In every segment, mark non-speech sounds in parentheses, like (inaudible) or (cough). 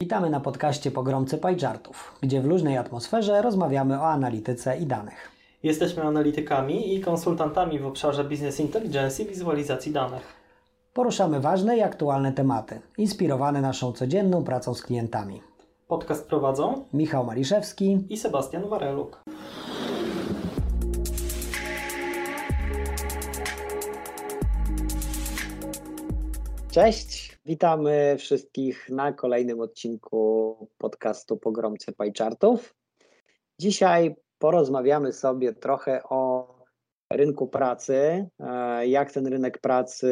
Witamy na podcaście Pogromcy Pajczartów, gdzie w luźnej atmosferze rozmawiamy o analityce i danych. Jesteśmy analitykami i konsultantami w obszarze Business Intelligence i wizualizacji danych. Poruszamy ważne i aktualne tematy, inspirowane naszą codzienną pracą z klientami. Podcast prowadzą Michał Maliszewski i Sebastian Wareluk. Cześć, witamy wszystkich na kolejnym odcinku podcastu Pogromcy Pajczartów. Dzisiaj porozmawiamy sobie trochę o rynku pracy, e, jak ten rynek pracy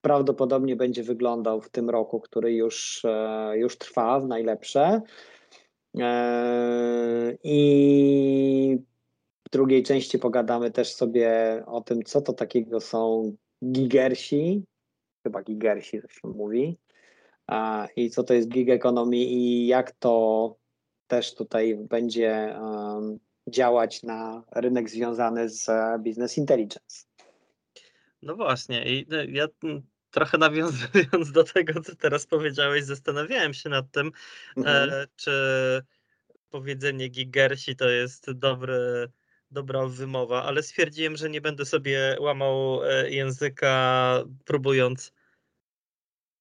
prawdopodobnie będzie wyglądał w tym roku, który już, e, już trwa w najlepsze. E, I w drugiej części pogadamy też sobie o tym, co to takiego są gigersi, chyba gigersi się mówi, i co to jest gig economy i jak to też tutaj będzie działać na rynek związany z business intelligence. No właśnie, i no, ja trochę nawiązując do tego, co teraz powiedziałeś, zastanawiałem się nad tym, e, mhm. czy powiedzenie gigersi to jest dobry, dobra wymowa, ale stwierdziłem, że nie będę sobie łamał e, języka, próbując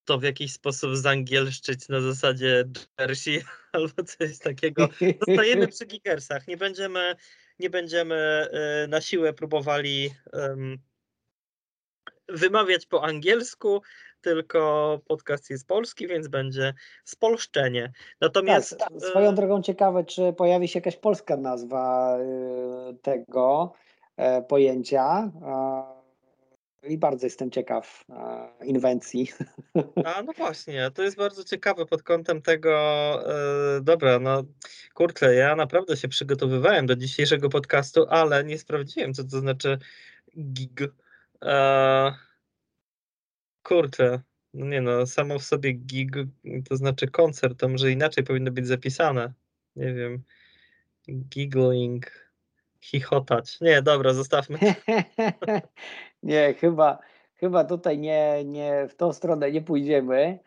to w jakiś sposób zangielszczyć na zasadzie Jersey (laughs) albo coś takiego. Zostajemy przy Gigersach. Nie będziemy, nie będziemy e, na siłę próbowali um, wymawiać po angielsku, tylko podcast jest polski, więc będzie spolszczenie. Natomiast tak, swoją e, drogą ciekawe, czy pojawi się jakaś polska nazwa e, tego pojęcia i bardzo jestem ciekaw e, inwencji. A no właśnie, to jest bardzo ciekawe pod kątem tego, e, dobra, no kurczę, ja naprawdę się przygotowywałem do dzisiejszego podcastu, ale nie sprawdziłem, co to znaczy gig. E, kurczę, no nie no, samo w sobie gig, to znaczy koncert, to może inaczej powinno być zapisane. Nie wiem, giggling, chichotać. Nie, dobra, zostawmy. (laughs) Nie, chyba, chyba tutaj nie, nie w tą stronę nie pójdziemy.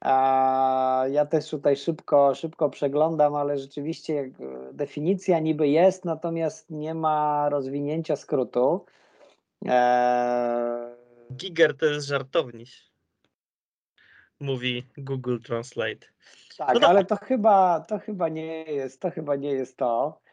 A ja też tutaj szybko, szybko przeglądam, ale rzeczywiście definicja niby jest, natomiast nie ma rozwinięcia skrótu. Eee... Giger to jest żartowniś, mówi Google Translate. Tak, no ale to chyba, to chyba nie jest, to chyba nie jest to.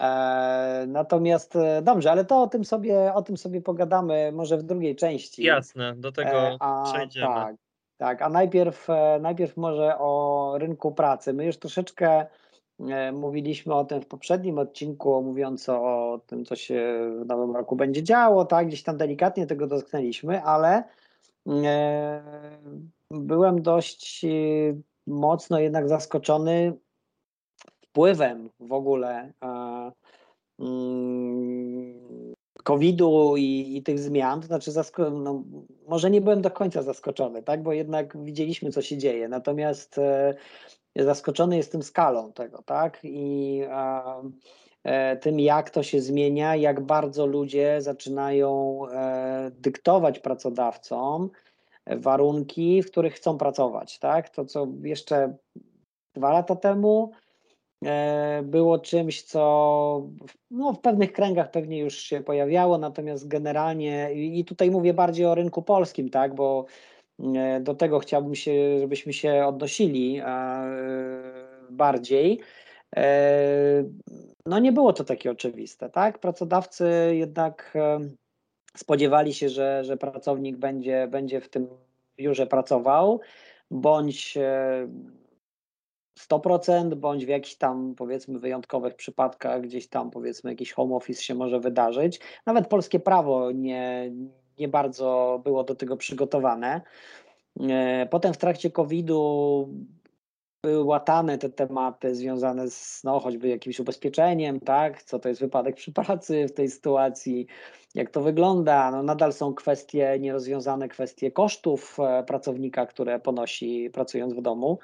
E, natomiast e, dobrze, ale to o tym sobie, o tym sobie pogadamy może w drugiej części. Jasne, do tego e, a, przejdziemy. Tak, tak, a najpierw, najpierw może o rynku pracy. My już troszeczkę mówiliśmy o tym w poprzednim odcinku, mówiąc o tym, co się w nowym roku będzie działo, tak, gdzieś tam delikatnie tego dotknęliśmy, ale byłem dość mocno jednak zaskoczony wpływem w ogóle COVID-u i, i, tych zmian, to znaczy no, może nie byłem do końca zaskoczony, tak, bo jednak widzieliśmy, co się dzieje, natomiast e, zaskoczony jestem skalą tego, tak, i e, tym, jak to się zmienia, jak bardzo ludzie zaczynają e, dyktować pracodawcom warunki, w których chcą pracować, tak, to co jeszcze dwa lata temu było czymś, co no, w pewnych kręgach pewnie już się pojawiało, natomiast generalnie, i tutaj mówię bardziej o rynku polskim, tak, bo e, do tego chciałbym się, żebyśmy się odnosili e, bardziej. No nie było to takie oczywiste, tak? Pracodawcy jednak spodziewali się, że, że pracownik będzie, będzie w tym biurze pracował, bądź 100%, bądź w jakichś tam powiedzmy wyjątkowych przypadkach gdzieś tam powiedzmy jakiś home office się może wydarzyć. Nawet polskie prawo nie, nie bardzo było do tego przygotowane. E, potem w trakcie COVID-u były łatane te tematy związane z no, choćby jakimś ubezpieczeniem, tak? Co to jest wypadek przy pracy w tej sytuacji, jak to wygląda. No, nadal są kwestie nierozwiązane, kwestie kosztów e, pracownika, które ponosi pracując w domu.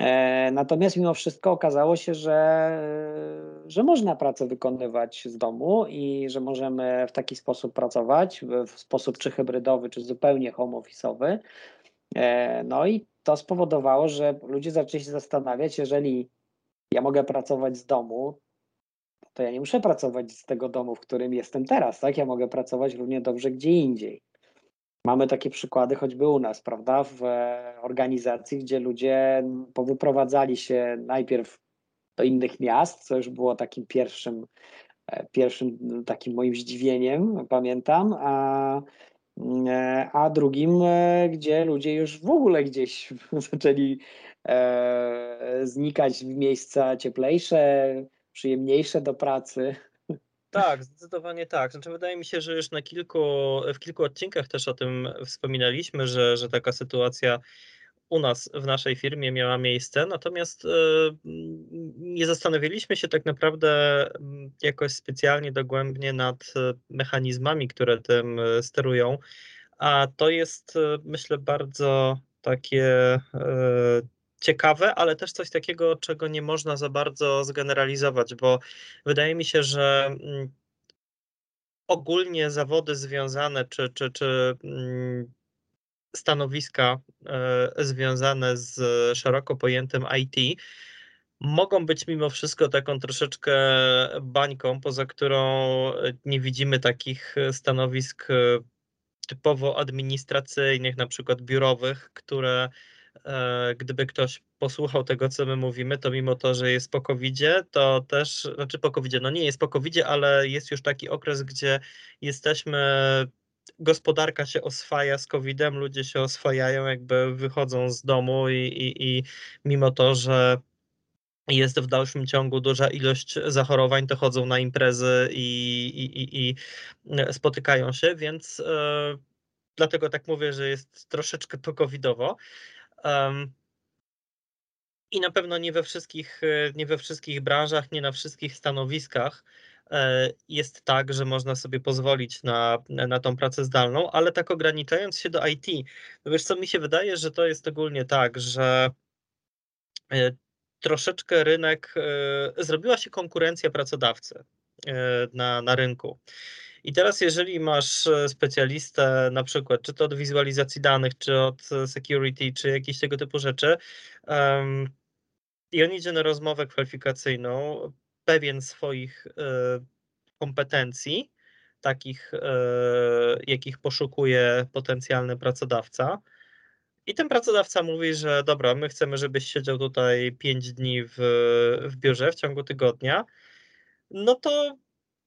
E, natomiast mimo wszystko okazało się, że, że można pracę wykonywać z domu i że możemy w taki sposób pracować, w sposób czy hybrydowy, czy zupełnie home office'owy. E, no i to spowodowało, że ludzie zaczęli się zastanawiać, jeżeli ja mogę pracować z domu, to ja nie muszę pracować z tego domu, w którym jestem teraz, tak? Ja mogę pracować równie dobrze gdzie indziej. Mamy takie przykłady choćby u nas, prawda? W e, organizacji, gdzie ludzie powyprowadzali się najpierw do innych miast, co już było takim pierwszym, e, pierwszym takim moim zdziwieniem, pamiętam, a, e, a drugim, gdzie ludzie już w ogóle gdzieś (laughs) zaczęli znikać w miejsca cieplejsze, przyjemniejsze do pracy. Tak, zdecydowanie tak. Znaczy, wydaje mi się, że już na kilku, w kilku odcinkach też o tym wspominaliśmy, że, że taka sytuacja u nas w naszej firmie miała miejsce, natomiast e, nie zastanowiliśmy się tak naprawdę jakoś specjalnie dogłębnie nad e, mechanizmami, które tym e, sterują, a to jest myślę bardzo takie ciekawe, ale też coś takiego, czego nie można za bardzo zgeneralizować, bo wydaje mi się, że mm, ogólnie zawody związane czy, czy, czy mm, stanowiska e, związane z szeroko pojętym IT mogą być mimo wszystko taką troszeczkę bańką, poza którą nie widzimy takich stanowisk e, typowo administracyjnych, na przykład biurowych, które gdyby ktoś posłuchał tego, co my mówimy, to mimo to, że jest po covid to też, znaczy po covid no nie jest po covid ale jest już taki okres, gdzie jesteśmy, gospodarka się oswaja z COVID-em, ludzie się oswajają, jakby wychodzą z domu i, i, i mimo to, że jest w dalszym ciągu duża ilość zachorowań, to chodzą na imprezy i, i, i, spotykają się, więc e, dlatego tak mówię, że jest troszeczkę po covidowo. I na pewno nie we, wszystkich, e, nie we wszystkich branżach, nie na wszystkich stanowiskach e, jest tak, że można sobie pozwolić na, na tą pracę zdalną, ale tak ograniczając się do IT, no wiesz co, mi się wydaje, że to jest ogólnie tak, że e, troszeczkę rynek, zrobiła się konkurencja pracodawcy na, na rynku. I teraz, jeżeli masz e, specjalistę, na przykład, czy to od wizualizacji danych, czy od e, security, czy jakieś tego typu rzeczy, um, i on idzie na rozmowę kwalifikacyjną, pewien swoich y, kompetencji, takich, y, jakich poszukuje potencjalny pracodawca. I ten pracodawca mówi, że dobra, my chcemy, żebyś siedział tutaj 5 dni w, w biurze w ciągu tygodnia. No to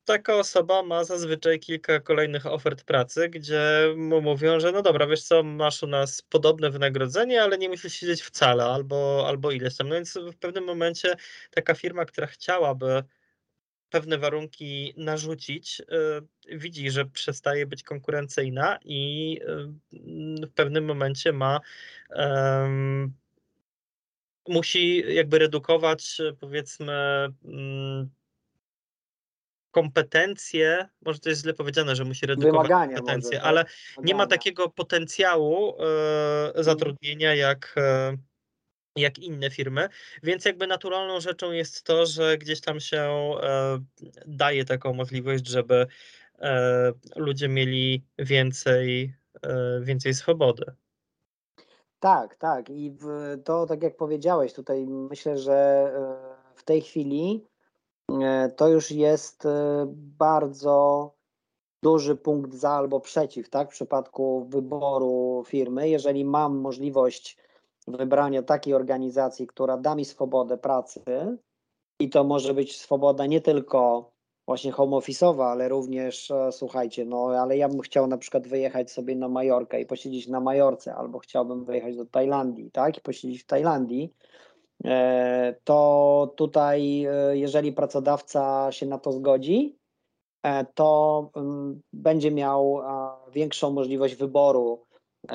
taka osoba ma zazwyczaj kilka kolejnych ofert pracy, gdzie mu mówią, że no dobra, wiesz co, masz u nas podobne wynagrodzenie, ale nie musisz siedzieć wcale, albo, albo ileś tam. No więc w pewnym momencie taka firma, która chciałaby pewne warunki narzucić, yy, widzi, że przestaje być konkurencyjna i yy, w pewnym momencie ma yy, musi jakby redukować powiedzmy mm, kompetencje, może to jest źle powiedziane, że musi redukować Wymagania kompetencje, może, tak? ale nie ma takiego potencjału e, mhm. zatrudnienia jak, e, jak inne firmy, więc jakby naturalną rzeczą jest to, że gdzieś tam się e, daje taką możliwość, żeby e, ludzie mieli więcej, e, więcej swobody. Tak, tak. I to, tak jak powiedziałeś, tutaj myślę, że e, w tej chwili to już jest e, bardzo duży punkt za albo przeciw, tak? W przypadku wyboru firmy, jeżeli mam możliwość wybrania takiej organizacji, która da mi swobodę pracy i to może być swoboda nie tylko właśnie home office'owa, ale również e, słuchajcie, no ale ja bym chciał na przykład wyjechać sobie na Majorkę i posiedzieć na Majorce, albo chciałbym wyjechać do Tajlandii, tak? I posiedzieć w Tajlandii E, to tutaj, e, jeżeli pracodawca się na to zgodzi, e, to mm, będzie miał większą możliwość wyboru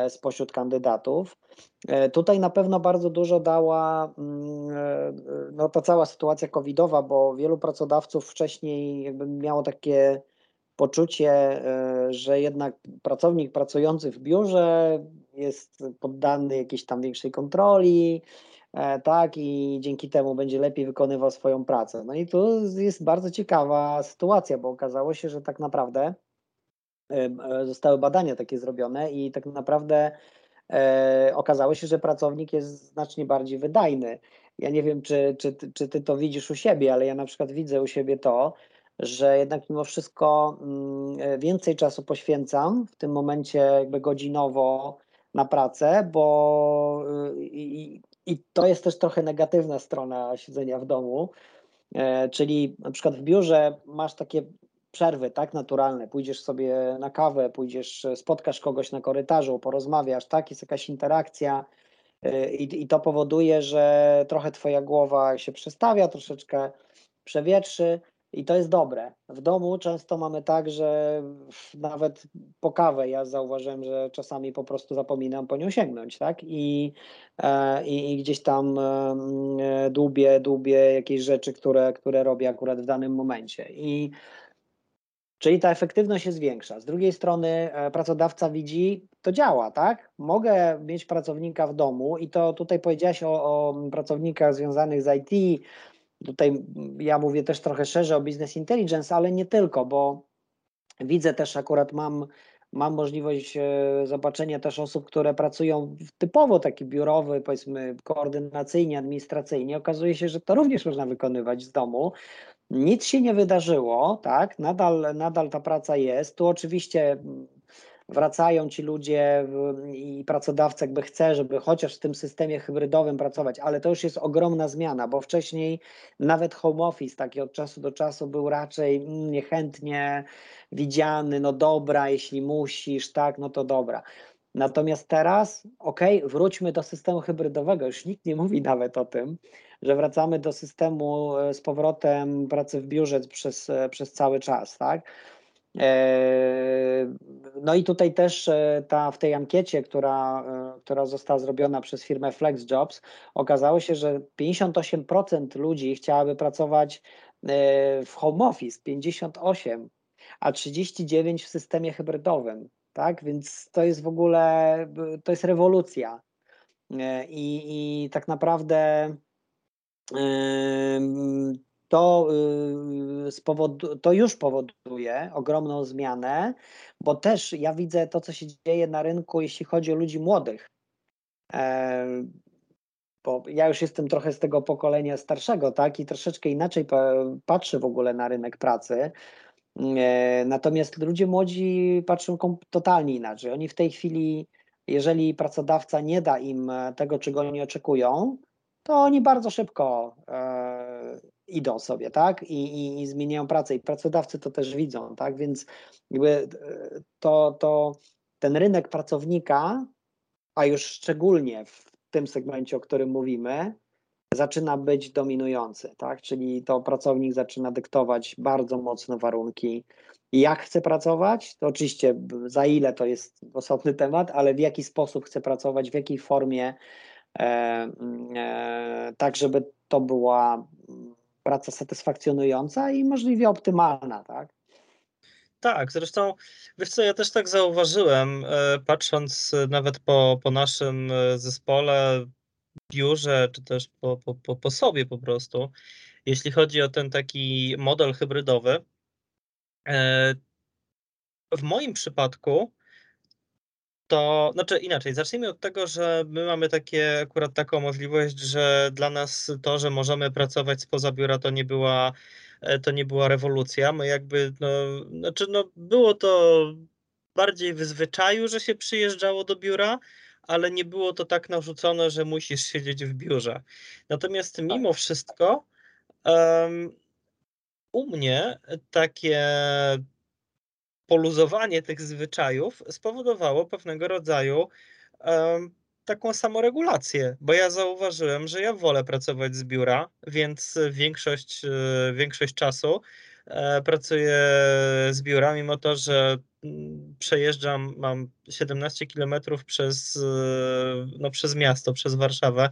spośród kandydatów. Tutaj na pewno bardzo dużo dała mm, no, ta cała sytuacja covidowa, bo wielu pracodawców wcześniej jakby miało takie poczucie, że jednak pracownik pracujący w biurze jest poddany jakiejś tam większej kontroli, E, tak, i dzięki temu będzie lepiej wykonywał swoją pracę. No i tu jest bardzo ciekawa sytuacja, bo okazało się, że tak naprawdę e, zostały badania takie zrobione i tak naprawdę e, okazało się, że pracownik jest znacznie bardziej wydajny. Ja nie wiem, czy, czy, czy ty to widzisz u siebie, ale ja na przykład widzę u siebie to, że jednak mimo wszystko mm, więcej czasu poświęcam w tym momencie jakby godzinowo na pracę, bo i, i to jest też trochę negatywna strona siedzenia w domu, e, czyli na przykład w biurze masz takie przerwy, tak, naturalne, pójdziesz sobie na kawę, pójdziesz, spotkasz kogoś na korytarzu, porozmawiasz, tak, jest jakaś interakcja e, i, i to powoduje, że trochę twoja głowa się przestawia, troszeczkę przewietrzy, i to jest dobre. W domu często mamy tak, że nawet po kawę ja zauważyłem, że czasami po prostu zapominam po nią sięgnąć, tak? I, e, i, i gdzieś tam e, dłubię, dłubię jakieś rzeczy, które, które robię akurat w danym momencie. I Czyli ta efektywność się zwiększa. Z drugiej strony e, pracodawca widzi, to działa, tak? Mogę mieć pracownika w domu i to tutaj powiedziałaś o, o pracownikach związanych z IT, Tutaj ja mówię też trochę szerzej o business intelligence, ale nie tylko, bo widzę też akurat mam, mam możliwość e, zobaczenia też osób, które pracują typowo taki biurowy, powiedzmy koordynacyjnie, administracyjnie. Okazuje się, że to również można wykonywać z domu. Nic się nie wydarzyło, tak? Nadal, nadal ta praca jest. Tu oczywiście wracają ci ludzie i pracodawca jakby chce, żeby chociaż w tym systemie hybrydowym pracować, ale to już jest ogromna zmiana, bo wcześniej nawet home office taki od czasu do czasu był raczej mm, niechętnie widziany, no dobra, jeśli musisz, tak, no to dobra. Natomiast teraz, ok, wróćmy do systemu hybrydowego. Już nikt nie mówi nawet o tym, że wracamy do systemu e, z powrotem pracy w biurze przez, e, przez cały czas, tak? E, no i tutaj też e, ta, w tej ankiecie, która, e, która została zrobiona przez firmę FlexJobs, okazało się, że 58% ludzi chciałaby pracować w home office, 58, a 39 w systemie hybrydowym. Tak, więc to jest w ogóle, to jest rewolucja. I, i tak naprawdę to, y, to już powoduje ogromną zmianę, bo też ja widzę to, co się dzieje na rynku, jeśli chodzi o ludzi młodych. E, bo ja już jestem trochę z tego pokolenia starszego, tak, i troszeczkę inaczej patrzę w ogóle na rynek pracy. E, natomiast ludzie młodzi patrzą totalnie inaczej. Oni w tej chwili, jeżeli pracodawca nie da im tego, czego oni oczekują, to oni bardzo szybko e, idą sobie, tak? I, i, I, zmieniają pracę i pracodawcy to też widzą, tak? Więc jakby e, to, to ten rynek pracownika, a już szczególnie w tym segmencie, o którym mówimy, zaczyna być dominujący, tak? Czyli to pracownik zaczyna dyktować bardzo mocno warunki. Jak chce pracować, to oczywiście za ile to jest osobny temat, ale w jaki sposób chce pracować, w jakiej formie, tak żeby to była praca satysfakcjonująca i możliwie optymalna, tak? Tak, zresztą wiesz co, ja też tak zauważyłem, e, patrząc nawet po, po naszym e, zespole, biurze, czy też po, po, po sobie po prostu, jeśli chodzi o ten taki model hybrydowy. E, w moim przypadku to znaczy inaczej, zacznijmy od tego, że my mamy takie akurat taką możliwość, że dla nas to, że możemy pracować spoza biura, to nie była, e, to nie była rewolucja. My jakby, no, znaczy, no, było to bardziej w zwyczaju, że się przyjeżdżało do biura, ale nie było to tak narzucone, że musisz siedzieć w biurze. Natomiast tak. mimo wszystko um, u mnie takie poluzowanie tych zwyczajów spowodowało pewnego rodzaju um, taką samoregulację, bo ja zauważyłem, że ja wolę pracować z biura, więc większość, e, większość czasu e, pracuję z biura, mimo to, że przejeżdżam, mam 17 km przez, e, no, przez miasto, przez Warszawę,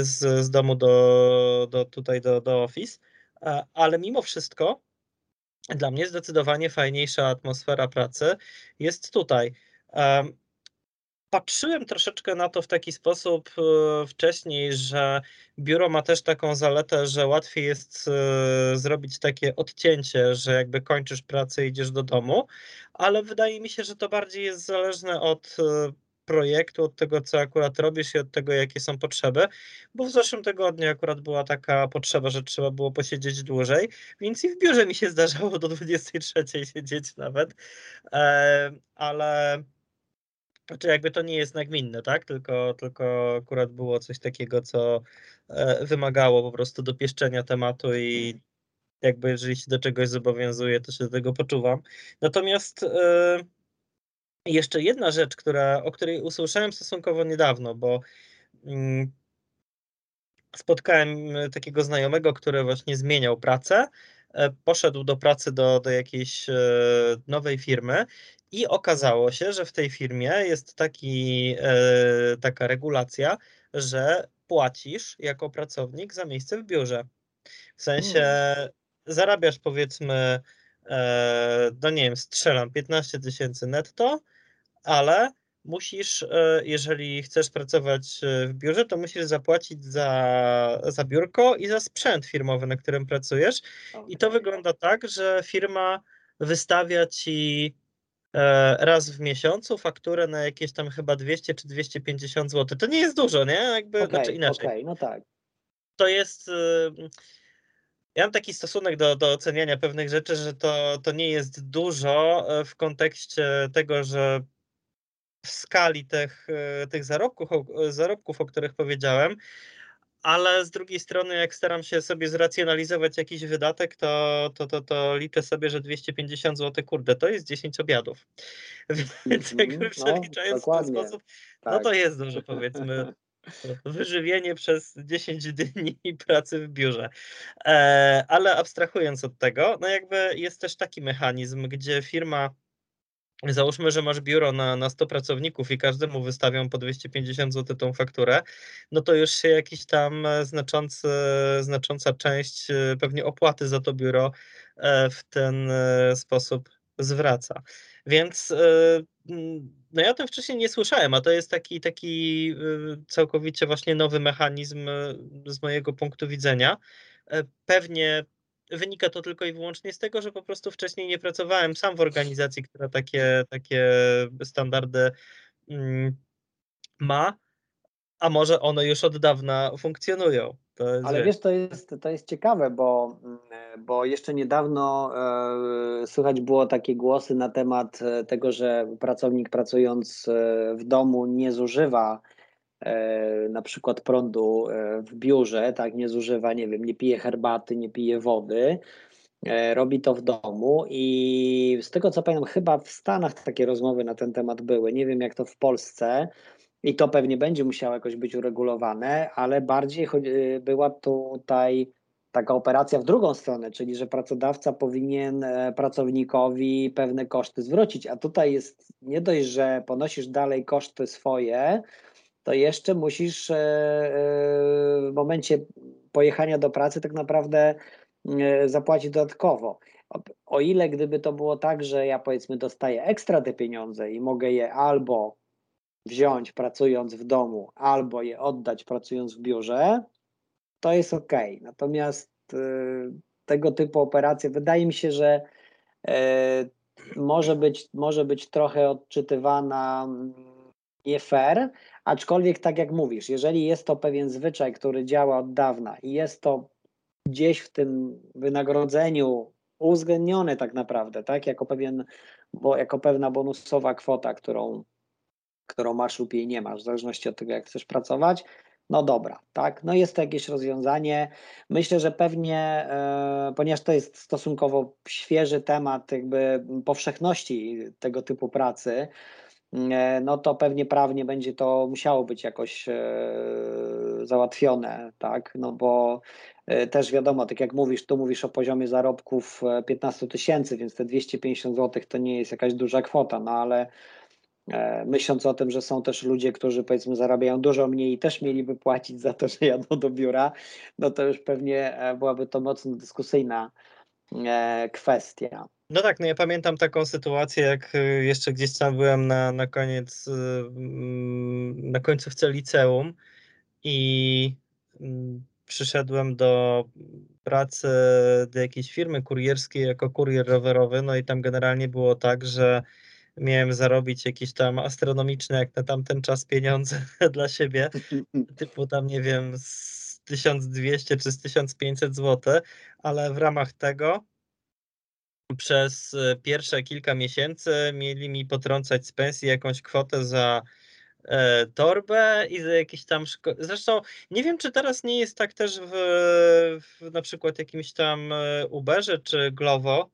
z, z domu do, do tutaj do, do office, ale mimo wszystko dla mnie zdecydowanie fajniejsza atmosfera pracy jest tutaj. Patrzyłem troszeczkę na to w taki sposób e, wcześniej, że biuro ma też taką zaletę, że łatwiej jest e, zrobić takie odcięcie, że jakby kończysz pracę i idziesz do domu, ale wydaje mi się, że to bardziej jest zależne od e, projektu, od tego, co akurat robisz i od tego, jakie są potrzeby, bo w zeszłym tygodniu akurat była taka potrzeba, że trzeba było posiedzieć dłużej, więc i w biurze mi się zdarzało do 23 siedzieć nawet, ale znaczy jakby to nie jest nagminne, tak? Tylko, tylko akurat było coś takiego, co e, wymagało po prostu dopieszczenia tematu i jakby jeżeli się do czegoś zobowiązuje, to się do tego poczuwam. Natomiast jeszcze jedna rzecz, która, o której usłyszałem stosunkowo niedawno, bo mm, spotkałem takiego znajomego, który właśnie zmieniał pracę, e, poszedł do pracy do, do jakiejś nowej firmy i okazało się, że w tej firmie jest taki, e, taka regulacja, że płacisz jako pracownik za miejsce w biurze. W sensie hmm. zarabiasz powiedzmy, e, no nie wiem, strzelam 15 tysięcy netto, ale musisz, e, jeżeli chcesz pracować w biurze, to musisz zapłacić za, za biurko i za sprzęt firmowy, na którym pracujesz. I to wygląda tak, że firma wystawia ci E, raz w miesiącu fakturę na jakieś tam chyba 200 czy 250 zł. To nie jest dużo, nie? Jakby, okay, znaczy inaczej. Okay, no tak. To jest. Ja mam taki stosunek do, do oceniania pewnych rzeczy, że to, to nie jest dużo e, w kontekście tego, że w skali tych, e, tych zarobków, zarobków, o których powiedziałem, ale z drugiej strony, jak staram się sobie zracjonalizować jakiś wydatek, to, to, to, to liczę sobie, że 250 zł, kurde, to jest 10 obiadów. (laughs) Więc jakby mhm, no, przeliczając no, w ten sposób, tak. no to jest dużo, powiedzmy, (laughs) wyżywienie przez 10 dni pracy w biurze. E, ale abstrahując od tego, no jakby jest też taki mechanizm, gdzie firma Załóżmy, że masz biuro na, na 100 pracowników i każdemu wystawią po 250 zł tą fakturę, no to już się jakiś tam e, znaczący, znacząca część e, pewnie opłaty za to biuro e, w ten sposób zwraca. Więc no ja o tym wcześniej nie słyszałem, a to jest taki, taki całkowicie właśnie nowy mechanizm z mojego punktu widzenia. Pewnie wynika to tylko i wyłącznie z tego, że po prostu wcześniej nie pracowałem sam w organizacji, która takie, takie standardy mm, ma, a może one już od dawna funkcjonują. Ale wiesz, to jest, to jest ciekawe, bo, bo jeszcze niedawno e, słychać było takie głosy na temat e, tego, że pracownik pracując e, w domu nie zużywa na przykład prądu e, w biurze, tak, nie zużywa, nie wiem, nie pije herbaty, nie pije wody, e, robi to w domu i z tego co pamiętam, chyba w Stanach takie rozmowy na ten temat były, nie wiem jak to w Polsce i to pewnie będzie musiało jakoś być uregulowane, ale bardziej była tutaj taka operacja w drugą stronę, czyli że pracodawca powinien pracownikowi pewne koszty zwrócić, a tutaj jest nie dość, że ponosisz dalej koszty swoje, to jeszcze musisz e, e, w momencie pojechania do pracy tak naprawdę e, zapłacić dodatkowo. O ile gdyby to było tak, że ja powiedzmy dostaję ekstra te pieniądze i mogę je albo wziąć pracując w domu, albo je oddać pracując w biurze, to jest ok. Natomiast tego typu operacje wydaje mi się, że może być, może być trochę odczytywana mm, nie fair, Aczkolwiek, tak jak mówisz, jeżeli jest to pewien zwyczaj, który działa od dawna i jest to gdzieś w tym wynagrodzeniu uwzględnione tak naprawdę, tak, jako pewien, bo jako pewna bonusowa kwota, którą, którą masz lub jej nie masz, w zależności od tego, jak chcesz pracować, no dobra, tak, no jest to jakieś rozwiązanie. Myślę, że pewnie, e, ponieważ to jest stosunkowo świeży temat jakby powszechności tego typu pracy, no to pewnie prawnie będzie to musiało być jakoś e, załatwione, tak, no bo e, też wiadomo, tak jak mówisz, tu mówisz o poziomie zarobków 15 tysięcy, więc te 250 zł to nie jest jakaś duża kwota, no ale myśląc o tym, że są też ludzie, którzy powiedzmy zarabiają dużo mniej i też mieliby płacić za to, że jadą do biura, no to już pewnie byłaby to mocno dyskusyjna kwestia. No tak, no ja pamiętam taką sytuację, jak y, jeszcze gdzieś tam byłem na, na koniec, y, mm, na końcówce liceum i mm, przyszedłem do pracy do jakiejś firmy kurierskiej jako kurier rowerowy, no i tam generalnie było tak, że miałem zarobić jakieś tam astronomiczne, jak na tamten czas, pieniądze (laughs) dla siebie, typu tam, nie wiem, z 1200 czy z 1500 zł, ale w ramach tego przez pierwsze kilka miesięcy mieli mi potrącać z pensji jakąś kwotę za e, torbę i za jakieś tam szko- Zresztą nie wiem, czy teraz nie jest tak też w, w na przykład jakimś tam e, Uberze czy Glovo,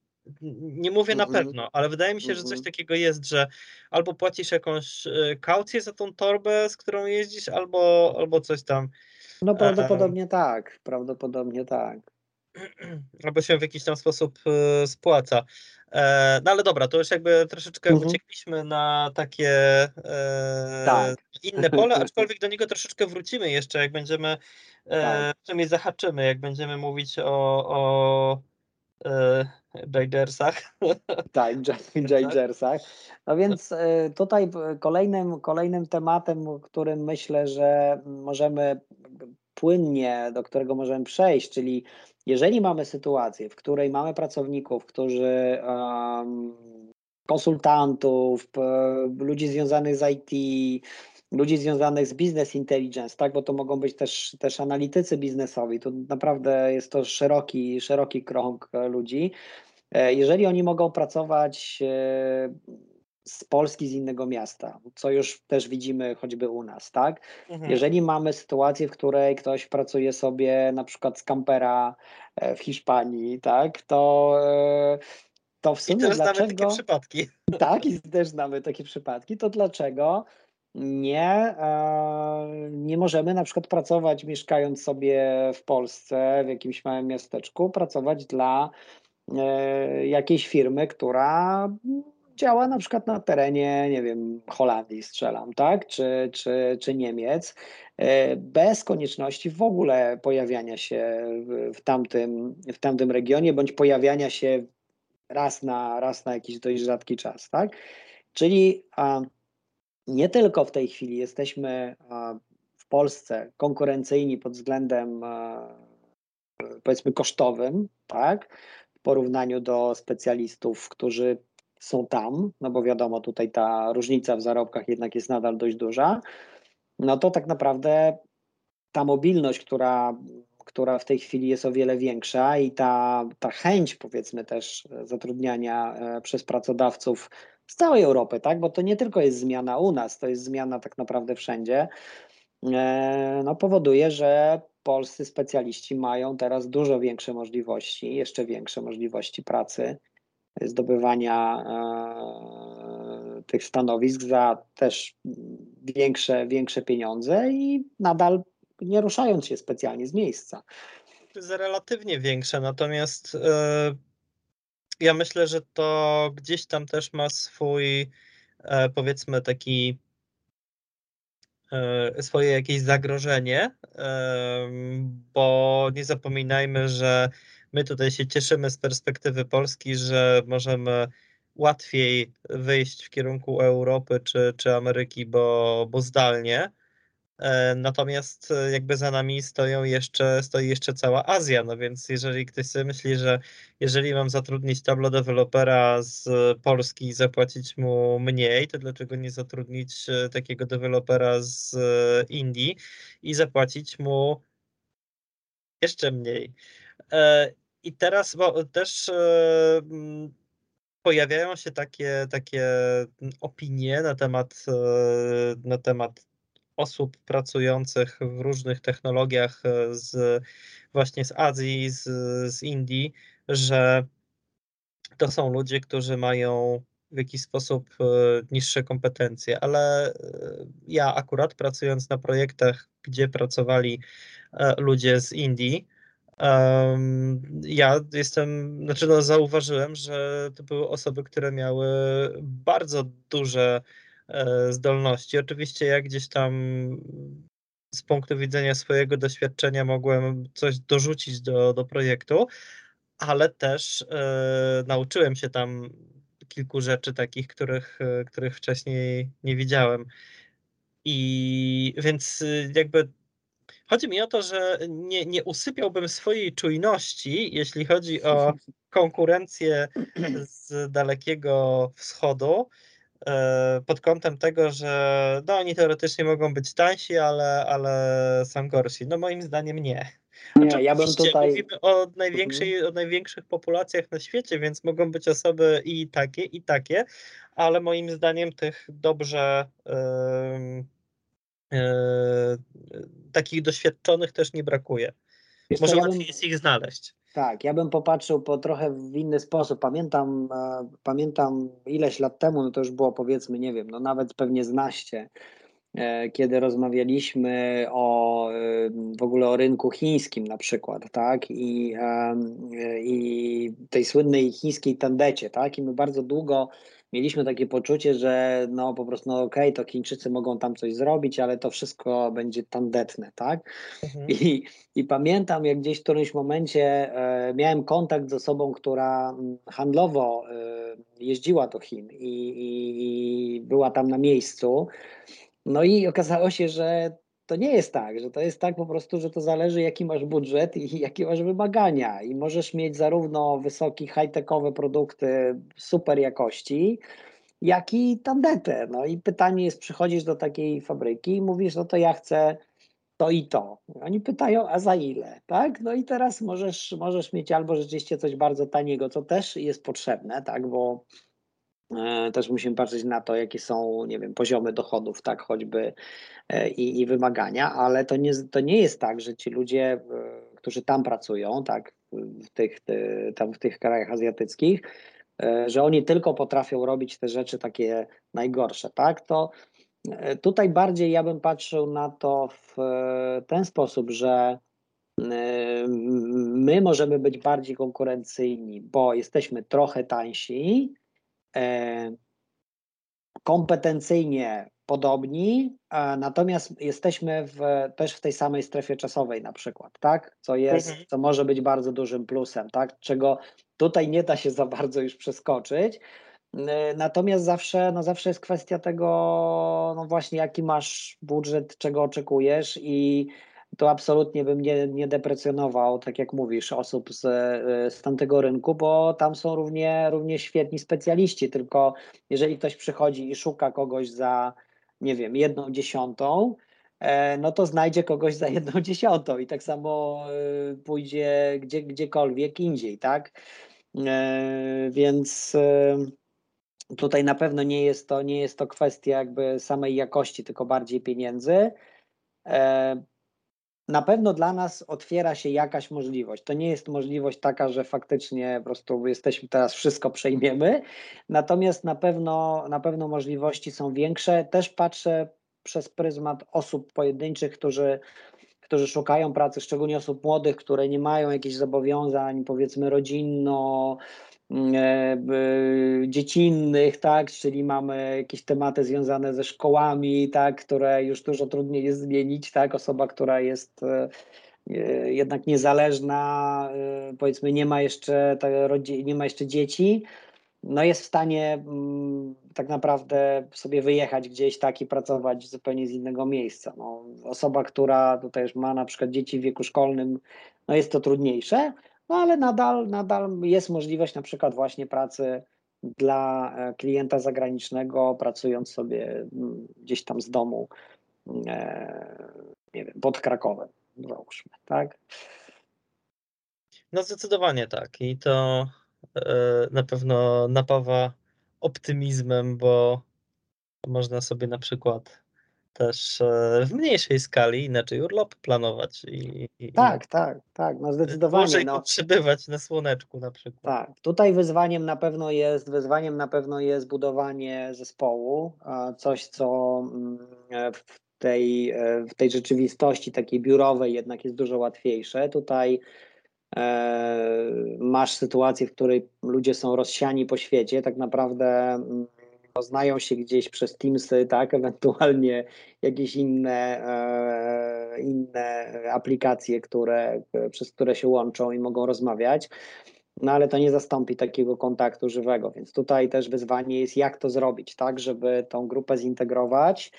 nie mówię na mhm. pewno, ale wydaje mi się, że coś mhm. takiego jest, że albo płacisz jakąś e, kaucję za tą torbę, z którą jeździsz, albo, albo coś tam. No prawdopodobnie tak, prawdopodobnie tak. (clears throat) Albo się w jakiś tam sposób e, spłaca. E, no ale dobra, to już jakby troszeczkę mhm. uciekliśmy na takie tak. inne pole, (laughs) aczkolwiek do niego troszeczkę wrócimy jeszcze, jak będziemy, tak. przynajmniej zahaczymy, jak będziemy mówić o, o Jagersach. (laughs) Tak, Jagersach. No więc e, tutaj kolejnym, kolejnym tematem, którym myślę, że możemy płynnie, do którego możemy przejść, czyli jeżeli mamy sytuację, w której mamy pracowników, którzy konsultantów, ludzi związanych z IT, ludzi związanych z business intelligence, tak, bo to mogą być też, też analitycy biznesowi, to naprawdę jest to szeroki, szeroki krąg e, ludzi. E, jeżeli oni mogą pracować e, z Polski, z innego miasta, co już też widzimy choćby u nas, tak? Mhm. Jeżeli mamy sytuację, w której ktoś pracuje sobie na przykład z kampera w Hiszpanii, tak, to to w sumie I też dlaczego... znamy takie przypadki. (laughs) Tak, i też znamy takie przypadki, to dlaczego nie, nie możemy na przykład pracować, mieszkając sobie w Polsce, w jakimś małym miasteczku, pracować dla e, jakiejś firmy, która działa na przykład na terenie, nie wiem, Holandii strzelam, tak, czy, czy, czy Niemiec, e, bez konieczności w ogóle pojawiania się w tamtym, w tamtym regionie, bądź pojawiania się raz na, raz na jakiś dość rzadki czas, tak. Czyli nie tylko w tej chwili jesteśmy w Polsce konkurencyjni pod względem powiedzmy kosztowym, tak, w porównaniu do specjalistów, którzy są tam, no bo wiadomo, tutaj ta różnica w zarobkach jednak jest nadal dość duża, no to tak naprawdę ta mobilność, która, która w tej chwili jest o wiele większa i ta, ta chęć powiedzmy też zatrudniania e, przez pracodawców z całej Europy, tak? Bo to nie tylko jest zmiana u nas, to jest zmiana tak naprawdę wszędzie. E, no, powoduje, że polscy specjaliści mają teraz dużo większe możliwości, jeszcze większe możliwości pracy, zdobywania e, tych stanowisk za też większe, większe pieniądze i nadal nie ruszając się specjalnie z miejsca. Za relatywnie większe, natomiast e, ja myślę, że to gdzieś tam też ma swój, e, powiedzmy, taki swoje jakieś zagrożenie, bo nie zapominajmy, że my tutaj się cieszymy z perspektywy Polski, że możemy łatwiej wyjść w kierunku Europy czy, czy Ameryki, bo, bo zdalnie. E, natomiast e, jakby za nami stoją jeszcze, stoi jeszcze cała Azja, no więc jeżeli ktoś sobie myśli, że jeżeli mam zatrudnić tablo dewelopera z Polski i zapłacić mu mniej, to dlaczego nie zatrudnić e, takiego dewelopera z Indii i zapłacić mu jeszcze mniej? I teraz, bo też pojawiają się takie, takie opinie na temat, na temat osób pracujących w różnych technologiach e, z właśnie z Azji, z, z Indii, że to są ludzie, którzy mają w jakiś sposób e, niższe kompetencje, ale e, ja akurat pracując na projektach, gdzie pracowali ludzie z Indii, ja jestem, znaczy no zauważyłem, że to były osoby, które miały bardzo duże E, zdolności. Oczywiście ja gdzieś tam z punktu widzenia swojego doświadczenia mogłem coś dorzucić do, do projektu, ale też e, nauczyłem się tam kilku rzeczy takich, których, e, których wcześniej nie widziałem. I więc jakby chodzi mi o to, że nie, nie usypiałbym swojej czujności, jeśli chodzi o (laughs) konkurencję z Dalekiego Wschodu, e, pod kątem tego, że no, oni teoretycznie mogą być tańsi, ale, ale są gorsi. No moim zdaniem nie. Nie, ja bym tutaj... Mówimy o, największej, mhm. o największych populacjach na świecie, więc mogą być osoby i takie, i takie, ale moim zdaniem tych dobrze yy, takich doświadczonych też nie brakuje. Wiesz, Może łatwiej ja bym... jest ich znaleźć. Tak, ja bym popatrzył po trochę w inny sposób. Pamiętam, e, pamiętam ileś lat temu, no to już było powiedzmy, nie wiem, no nawet pewnie znaście, e, kiedy rozmawialiśmy o e, w ogóle o rynku chińskim na przykład, tak, i, i tej słynnej chińskiej tandecie, tak, i my bardzo długo mieliśmy takie poczucie, że no po prostu, no okej, okay, to Chińczycy mogą tam coś zrobić, ale to wszystko będzie tandetne, tak? Mhm. I, I pamiętam, jak gdzieś w którymś momencie e, miałem kontakt z osobą, która mm, handlowo e, jeździła do Chin i, i, i była tam na miejscu. No i okazało się, że to nie jest tak, że to jest tak po prostu, że to zależy jaki masz budżet i (laughs) jakie masz wymagania i możesz mieć zarówno wysokie high-techowe produkty super jakości, jak i tandetę. No i pytanie jest, przychodzisz do takiej fabryki i mówisz, no to ja chcę to i to. Oni pytają, a za ile, tak? No i teraz możesz, możesz mieć albo rzeczywiście coś bardzo taniego, co też jest potrzebne, tak, bo też musimy patrzeć na to, jakie są, nie wiem, poziomy dochodów, tak, choćby e, i, i wymagania, ale to nie, to nie jest tak, że ci ludzie, e, którzy tam pracują, tak, w tych, tam w tych krajach azjatyckich, że oni tylko potrafią robić te rzeczy takie najgorsze, tak, to tutaj bardziej ja bym patrzył na to w ten sposób, że my możemy być bardziej konkurencyjni, bo jesteśmy trochę tańsi, E, kompetencyjnie podobni, natomiast jesteśmy w, też w tej samej strefie czasowej na przykład, tak? Co jest, mhm. co może być bardzo dużym plusem, tak? Czego tutaj nie da się za bardzo już przeskoczyć. E, natomiast zawsze, no zawsze jest kwestia tego, no właśnie, jaki masz budżet, czego oczekujesz i to absolutnie bym nie, nie deprecjonował, tak jak mówisz, osób z, z tamtego rynku, bo tam są równie, równie świetni specjaliści, tylko jeżeli ktoś przychodzi i szuka kogoś za, nie wiem, jedną dziesiątą, e, no to znajdzie kogoś za jedną dziesiątą i tak samo e, pójdzie gdzie, gdziekolwiek indziej, tak? E, więc tutaj na pewno nie jest to, nie jest to kwestia jakby samej jakości, tylko bardziej pieniędzy na pewno dla nas otwiera się jakaś możliwość. To nie jest możliwość taka, że faktycznie po prostu jesteśmy teraz wszystko przejmiemy, natomiast na pewno, na pewno możliwości są większe. Też patrzę przez pryzmat osób pojedynczych, którzy, którzy szukają pracy, szczególnie osób młodych, które nie mają jakichś zobowiązań, powiedzmy rodzinno, dziecinnych, tak, czyli mamy jakieś tematy związane ze szkołami, tak, które już dużo trudniej jest zmienić, tak, osoba, która jest e, e, jednak niezależna, powiedzmy nie ma jeszcze nie ma jeszcze dzieci, no jest w stanie mm, tak naprawdę sobie wyjechać gdzieś tak? I pracować zupełnie z innego miejsca. No, osoba, która tutaj już ma na przykład dzieci w wieku szkolnym, no jest to trudniejsze, no ale nadal, nadal jest możliwość na przykład właśnie pracy dla e, klienta zagranicznego, pracując sobie mm, gdzieś tam z domu, e, nie wiem, pod Krakowem, załóżmy, tak? No zdecydowanie tak i to e, na pewno napawa optymizmem, bo można sobie na przykład też e, w mniejszej skali inaczej urlop planować. I, i tak, tak, tak, no zdecydowanie. Dłużej no. przebywać na słoneczku na przykład. Tak, tutaj wyzwaniem na pewno jest, wyzwaniem na pewno jest budowanie zespołu, coś co mm, w tej, e, w tej rzeczywistości takiej biurowej jednak jest dużo łatwiejsze. Tutaj e, masz sytuację, w której ludzie są rozsiani po świecie, tak naprawdę mm, znają się gdzieś przez Teamsy, tak, ewentualnie jakieś inne, e, inne aplikacje, które, przez które się łączą i mogą rozmawiać. No ale to nie zastąpi takiego kontaktu żywego, więc tutaj też wyzwanie jest, jak to zrobić, tak, żeby tą grupę zintegrować,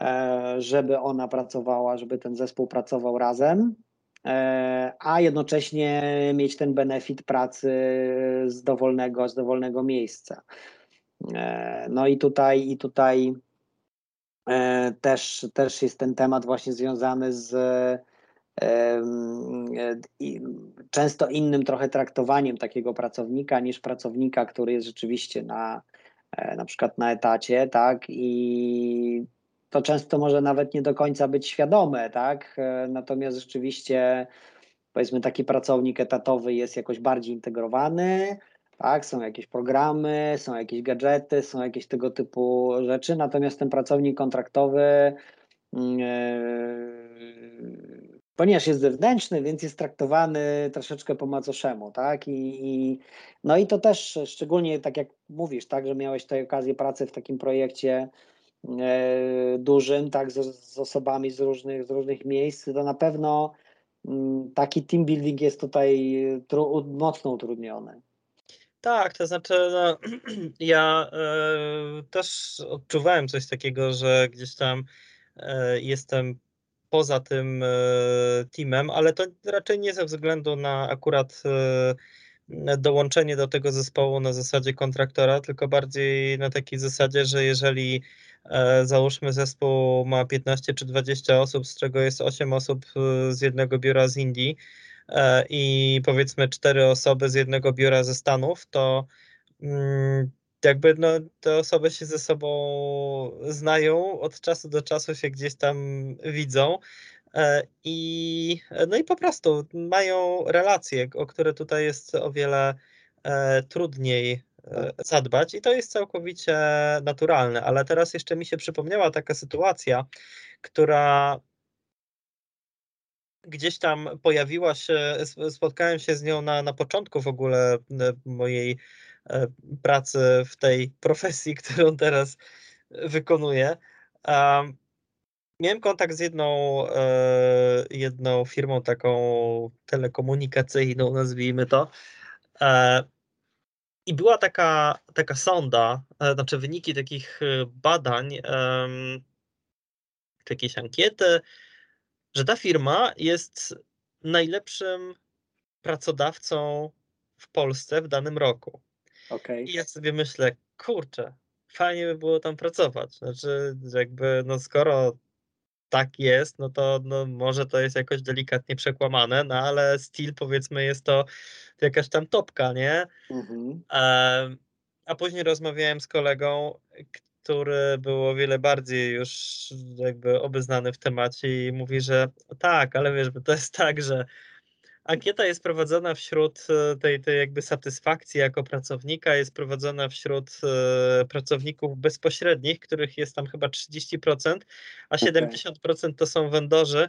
e, żeby ona pracowała, żeby ten zespół pracował razem, e, a jednocześnie mieć ten benefit pracy z dowolnego, z dowolnego miejsca. No i tutaj, i tutaj też, też jest ten temat właśnie związany z często innym trochę traktowaniem takiego pracownika niż pracownika, który jest rzeczywiście na, na przykład na etacie, tak? I to często może nawet nie do końca być świadome, tak? Natomiast rzeczywiście powiedzmy taki pracownik etatowy jest jakoś bardziej integrowany, tak? Są jakieś programy, są jakieś gadżety, są jakieś tego typu rzeczy, natomiast ten pracownik kontraktowy yy, ponieważ jest zewnętrzny, więc jest traktowany troszeczkę po macoszemu, tak? I, I, no i to też szczególnie tak jak mówisz, tak, że miałeś tę okazję pracy w takim projekcie E, dużym, tak, z, z, osobami z różnych, z różnych miejsc, to na pewno mm, taki team building jest tutaj tru, mocno utrudniony. Tak, to znaczy no, (clears throat) ja e, też odczuwałem coś takiego, że gdzieś tam e, jestem poza tym e, teamem, ale to raczej nie ze względu na akurat dołączenie do tego zespołu na zasadzie kontraktora, tylko bardziej na takiej zasadzie, że jeżeli załóżmy zespół ma 15 czy 20 osób, z czego jest 8 osób z jednego biura z Indii i powiedzmy 4 osoby z jednego biura ze Stanów, to mm, jakby no, te osoby się ze sobą znają, od czasu do czasu się gdzieś tam widzą. I, no i po prostu mają relacje, o które tutaj jest o wiele trudniej E, zadbać i to jest całkowicie naturalne. Ale teraz jeszcze mi się przypomniała taka sytuacja, która gdzieś tam pojawiła się, spotkałem się z nią na, na początku w ogóle e, mojej e, pracy w tej profesji, (laughs) którą teraz wykonuję. Miałem kontakt z jedną, jedną firmą taką telekomunikacyjną, nazwijmy to. I była taka, taka sonda, e, znaczy wyniki takich e, badań, czy jakieś ankiety, że ta firma jest najlepszym pracodawcą w Polsce w danym roku. Okay. I ja sobie myślę, kurczę, fajnie by było tam pracować. Znaczy, jakby, no skoro tak jest, no to no może to jest jakoś delikatnie przekłamane, no ale styl powiedzmy jest to jakaś tam topka, nie? Mhm. A, a później rozmawiałem z kolegą, który był o wiele bardziej już jakby obeznany w temacie i mówi, że tak, ale wiesz, bo to jest tak, że Ankieta jest prowadzona wśród e, tej, tej jakby satysfakcji jako pracownika, jest prowadzona wśród e, pracowników bezpośrednich, których jest tam chyba 30%, a 70% to są vendorzy.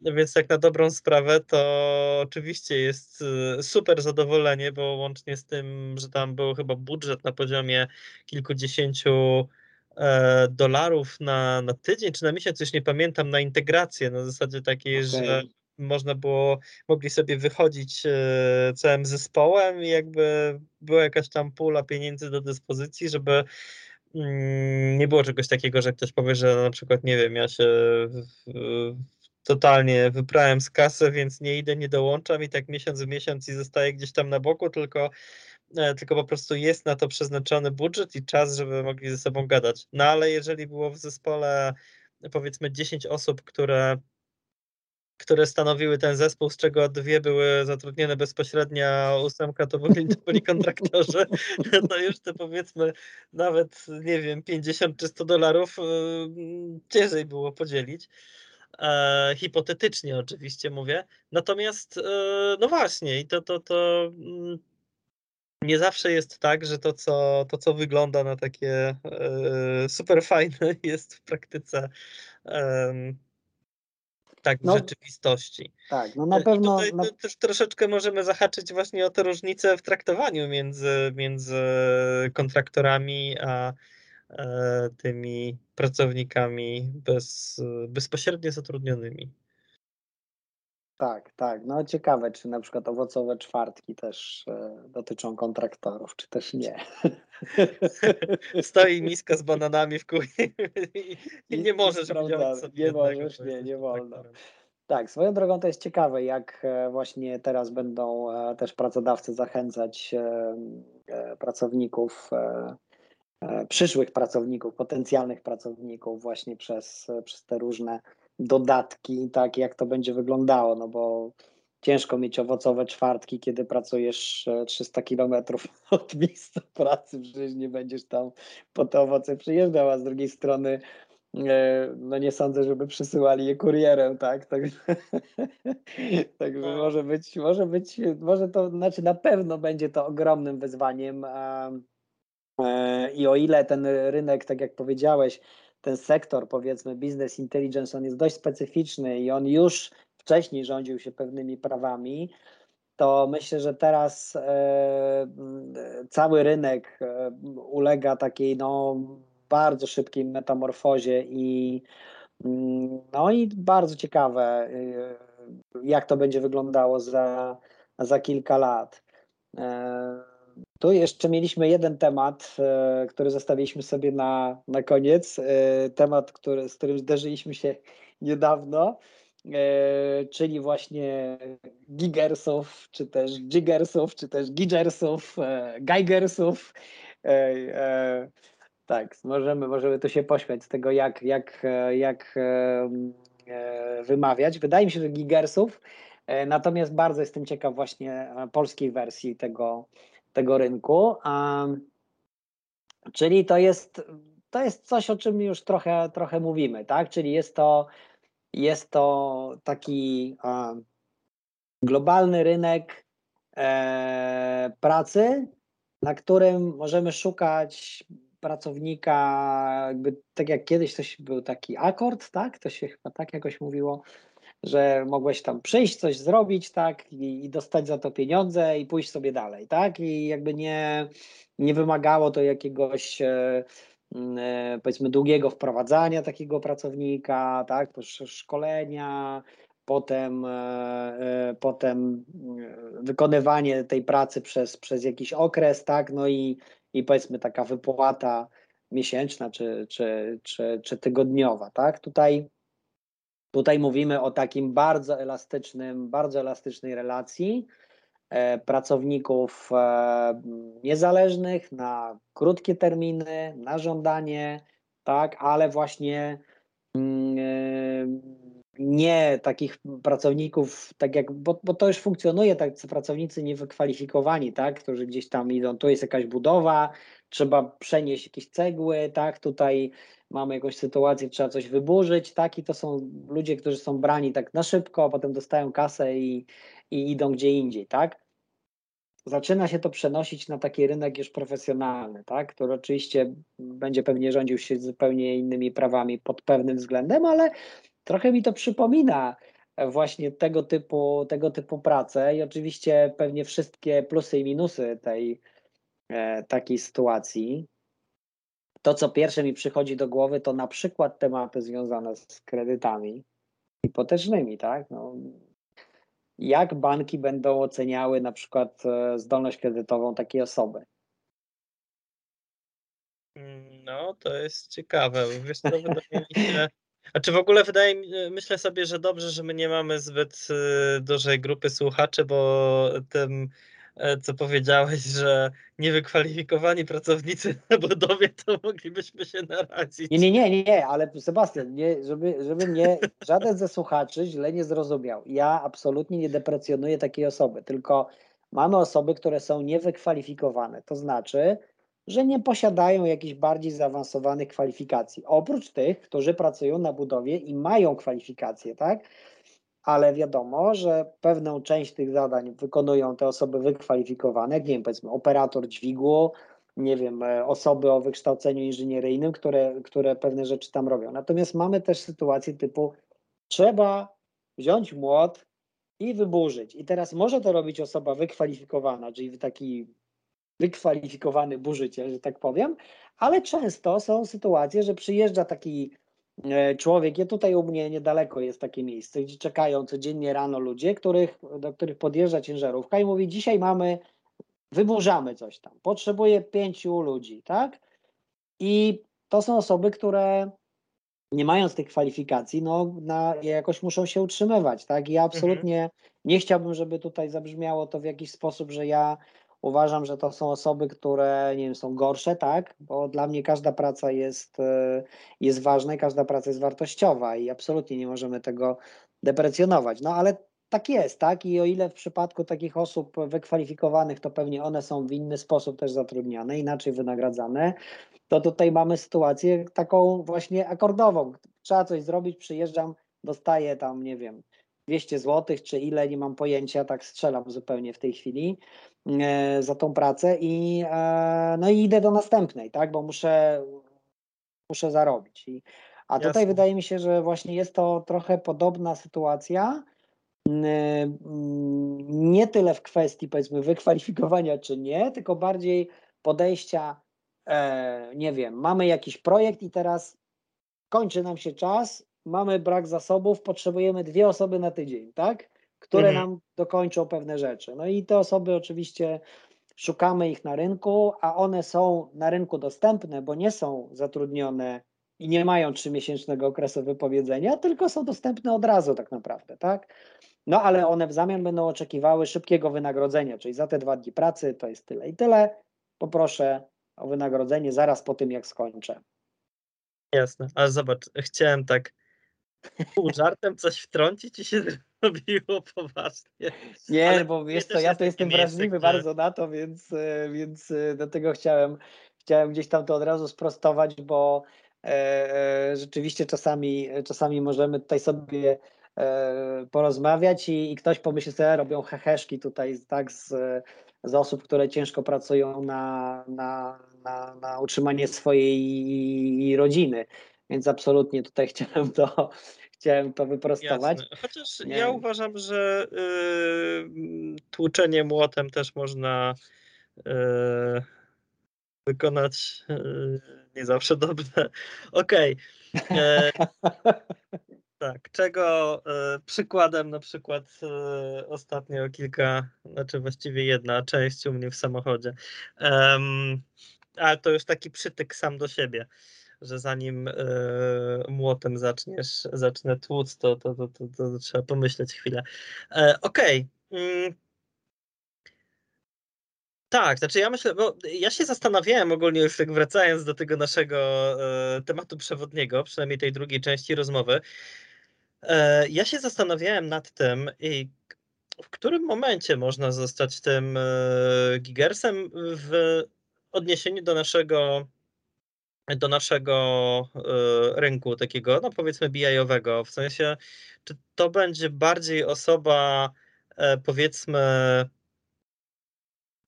Więc tak na dobrą sprawę to oczywiście jest e, super zadowolenie, bo łącznie z tym, że tam był chyba budżet na poziomie kilkudziesięciu dolarów na, na tydzień czy na miesiąc, już nie pamiętam, na integrację, na zasadzie takiej, okay. że można było, mogli sobie wychodzić e, całym zespołem i jakby była jakaś tam pula pieniędzy do dyspozycji, żeby mm, nie było czegoś takiego, że ktoś powie, że na przykład, nie wiem, ja się totalnie wyprałem z kasy, więc nie idę, nie dołączam i tak miesiąc w miesiąc i zostaję gdzieś tam na boku, tylko, e, tylko po prostu jest na to przeznaczony budżet i czas, żeby mogli ze sobą gadać. No ale jeżeli było w zespole powiedzmy 10 osób, które które stanowiły ten zespół, z czego dwie były zatrudnione bezpośrednio, a ósemka to byli, to byli kontraktorzy, (laughs) to już te powiedzmy nawet, nie wiem, 50 czy 100 dolarów y, ciężej było podzielić. E, hipotetycznie oczywiście mówię. Natomiast, e, no właśnie, i to, to, to mm, nie zawsze jest tak, że to, co, to, co wygląda na takie e, super fajne, (laughs) jest w praktyce tak w no, rzeczywistości. Tak, no na pewno. I tutaj na... też troszeczkę możemy zahaczyć właśnie o te różnice w traktowaniu między, między kontraktorami a e, tymi pracownikami bez, bezpośrednio zatrudnionymi. Tak, tak. No ciekawe, czy na przykład owocowe czwartki też e, dotyczą kontraktorów, czy też nie. (laughs) Stoi miska z bananami w kuchni (laughs) i, i nie możesz sobie Nie możesz, nie, nie wolno. Tak, swoją drogą to jest ciekawe, jak e, właśnie teraz będą e, też pracodawcy zachęcać e, pracowników przyszłych pracowników, potencjalnych pracowników właśnie przez, przez te różne dodatki, tak jak to będzie wyglądało, no bo ciężko mieć owocowe czwartki, kiedy pracujesz 300 kilometrów (laughs) od miejsca pracy, przecież nie będziesz tam po te owoce przyjeżdżał, a z drugiej strony e, no nie sądzę, żeby przysyłali je kurierem, tak? (laughs) Także, także no. może być, może być, może to, znaczy na pewno będzie to ogromnym wyzwaniem e, i o ile ten rynek, tak jak powiedziałeś, ten sektor, powiedzmy, business intelligence, on jest dość specyficzny i on już wcześniej rządził się pewnymi prawami, to myślę, że teraz e, cały rynek e, ulega takiej no, bardzo szybkiej metamorfozie i mm, no i bardzo ciekawe, e, jak to będzie wyglądało za, za kilka lat. Tu jeszcze mieliśmy jeden temat, który zostawiliśmy sobie na, na koniec. Temat, który, z którym zderzyliśmy się niedawno. E, czyli właśnie gigersów, czy też jigersów, czy też gigersów, e, geigersów. E, tak, możemy, możemy tu się pośmiać z tego, jak, jak, jak wymawiać. Wydaje mi się, że gigersów, natomiast bardzo jestem ciekaw właśnie polskiej wersji tego, tego rynku. Czyli to jest, to jest coś, o czym już trochę, trochę mówimy, tak? Czyli jest to jest to taki globalny rynek e, pracy, na którym możemy szukać pracownika, jakby tak jak kiedyś to był taki akord, tak? To się chyba tak jakoś mówiło, że mogłeś tam przyjść, coś zrobić, tak, i, i, dostać za to pieniądze i pójść sobie dalej, tak? I jakby nie, nie wymagało to jakiegoś e, Mm, e, powiedzmy długiego wprowadzania takiego pracownika, tak, szkolenia, potem, e, e, potem wykonywanie tej pracy przez, przez jakiś okres, tak, no i, i powiedzmy taka wypłata miesięczna czy, czy, czy, czy tygodniowa, tak, tutaj Tutaj mówimy o takim bardzo elastycznym, bardzo elastycznej relacji, E, pracowników e, niezależnych na krótkie terminy, na żądanie, tak, ale właśnie mm, e, nie takich pracowników, tak jak, bo, bo to już funkcjonuje, tak, pracownicy niewykwalifikowani, tak, którzy gdzieś tam idą, tu jest jakaś budowa, trzeba przenieść jakieś cegły, tak, tutaj mamy jakąś sytuację, trzeba coś wyburzyć, tak, i to są ludzie, którzy są brani tak na szybko, a potem dostają kasę i, i idą gdzie indziej, tak? Zaczyna się to przenosić na taki rynek już profesjonalny, tak, który oczywiście będzie pewnie rządził się zupełnie innymi prawami pod pewnym względem, ale trochę mi to przypomina właśnie tego typu, tego typu pracę i oczywiście pewnie wszystkie plusy i minusy tej e, takiej sytuacji. To, co pierwsze mi przychodzi do głowy, to na przykład tematy związane z kredytami hipotecznymi, tak? No, jak banki będą oceniały na przykład e, zdolność kredytową takiej osoby? No, to jest ciekawe. Wiesz co, wydaje mi się... A czy w ogóle wydaje mi, myślę sobie, że dobrze, że my nie mamy zbyt e, dużej grupy słuchaczy, bo tym E, co powiedziałeś, że niewykwalifikowani pracownicy (laughs) na budowie, to moglibyśmy się narazić. Nie, nie, nie, nie, ale Sebastian, nie, żeby, żeby mnie (laughs) żaden ze słuchaczy źle nie zrozumiał. Ja absolutnie nie deprecjonuję takiej osoby, tylko mamy osoby, które są niewykwalifikowane. To znaczy, że nie posiadają jakichś bardziej zaawansowanych kwalifikacji. Oprócz tych, którzy pracują na budowie i mają kwalifikacje, tak? Ale wiadomo, że pewną część tych zadań wykonują te osoby wykwalifikowane, nie wiem, powiedzmy operator dźwigu, nie wiem, e, osoby o wykształceniu inżynieryjnym, które, które pewne rzeczy tam robią. Natomiast mamy też sytuację typu trzeba wziąć młot i wyburzyć. I teraz może to robić osoba wykwalifikowana, czyli taki wykwalifikowany burzyciel, że tak powiem, ale często są sytuacje, że przyjeżdża taki człowiek. Ja tutaj u mnie niedaleko jest takie miejsce, gdzie czekają codziennie rano ludzie, których, do których podjeżdża ciężarówka i mówi: Dzisiaj mamy, wyburzamy coś tam. Potrzebuję pięciu ludzi, tak? I to są osoby, które nie mając tych kwalifikacji, no na, jakoś muszą się utrzymywać, tak? I ja mhm. absolutnie mhm. nie chciałbym, żeby tutaj zabrzmiało to w jakiś sposób, że ja uważam, że to są osoby, które nie wiem, są gorsze, tak? Bo dla mnie każda praca jest, e, jest ważna i każda praca jest wartościowa i absolutnie nie możemy tego deprecjonować. No ale tak jest, tak? I o ile w przypadku takich osób wykwalifikowanych, to pewnie one są w inny sposób też zatrudniane, inaczej wynagradzane, to tutaj mamy sytuację taką właśnie akordową. Trzeba coś zrobić, przyjeżdżam, dostaję tam, nie wiem, 200 zł, czy ile, nie mam pojęcia, tak strzelam zupełnie w tej chwili e, za tą pracę i e, no i idę do następnej, tak, bo muszę, muszę zarobić. I, a Jasne. tutaj wydaje mi się, że właśnie jest to trochę podobna sytuacja, nie tyle w kwestii powiedzmy wykwalifikowania czy nie, tylko bardziej podejścia, e, nie wiem, mamy jakiś projekt i teraz kończy nam się czas, mamy brak zasobów, potrzebujemy dwie osoby na tydzień, tak? Które mhm. nam dokończą pewne rzeczy. No i te osoby oczywiście szukamy ich na rynku, a one są na rynku dostępne, bo nie są zatrudnione i nie mają trzymiesięcznego okresu wypowiedzenia, tylko są dostępne od razu tak naprawdę, tak? No ale one w zamian będą oczekiwały szybkiego wynagrodzenia, czyli za te dwa dni pracy to jest tyle i tyle. Poproszę o wynagrodzenie zaraz po tym, jak skończę. Jasne, ale zobacz, chciałem tak pół żartem coś wtrącić i się (laughs) zrobiło poważnie. Nie, ale bo wiesz co, ja to jestem wrażliwy bardzo na to, więc, e, więc e, dlatego chciałem, chciałem gdzieś tam to od razu sprostować, bo e, e, rzeczywiście czasami, czasami możemy tutaj sobie e, porozmawiać i, i, ktoś pomyśli sobie, robią heheszki tutaj tak z, z osób, które ciężko pracują na, na, na, na utrzymanie swojej rodziny. Więc absolutnie tutaj (laughs) chciałem to, chciałem to wyprostować. Jasne. Chociaż nie. ja uważam, że y, tłuczenie młotem też można y, wykonać y, nie zawsze dobrze. (laughs) Okej. Okay. E, (laughs) tak, czego y, przykładem na przykład y, ostatnio kilka, znaczy właściwie jedna część u mnie w samochodzie. Um, ale to już taki przytyk sam do siebie że zanim e, młotem zaczniesz, zacznę tłuc, to, to, to, to, to trzeba pomyśleć chwilę. E, okej. Okay. Mm. Tak, znaczy ja myślę, bo ja się zastanawiałem ogólnie już tak wracając do tego naszego e, tematu przewodniego, przynajmniej tej drugiej części rozmowy. E, ja się zastanawiałem nad tym, i w którym momencie można zostać tym e, gigersem w odniesieniu do naszego do naszego e, rynku takiego, no powiedzmy BI-owego, w sensie, czy to będzie bardziej osoba e, powiedzmy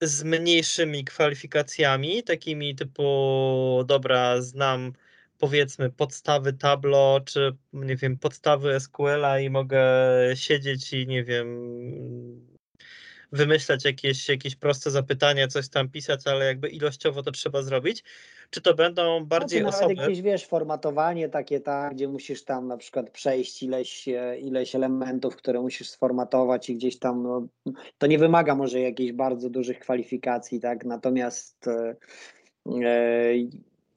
z mniejszymi kwalifikacjami, takimi typu, dobra, znam powiedzmy podstawy Tableau, czy nie wiem, podstawy SQL-a i mogę siedzieć i nie wiem, wymyślać jakieś, jakieś proste zapytania, coś tam pisać, ale jakby ilościowo to trzeba zrobić. Czy to będą bardziej no, osoby... jakieś, wiesz, formatowanie takie, tak, gdzie musisz tam na przykład przejść ileś, ileś elementów, które musisz sformatować i gdzieś tam, no, to nie wymaga może jakichś bardzo dużych kwalifikacji, tak, natomiast e, e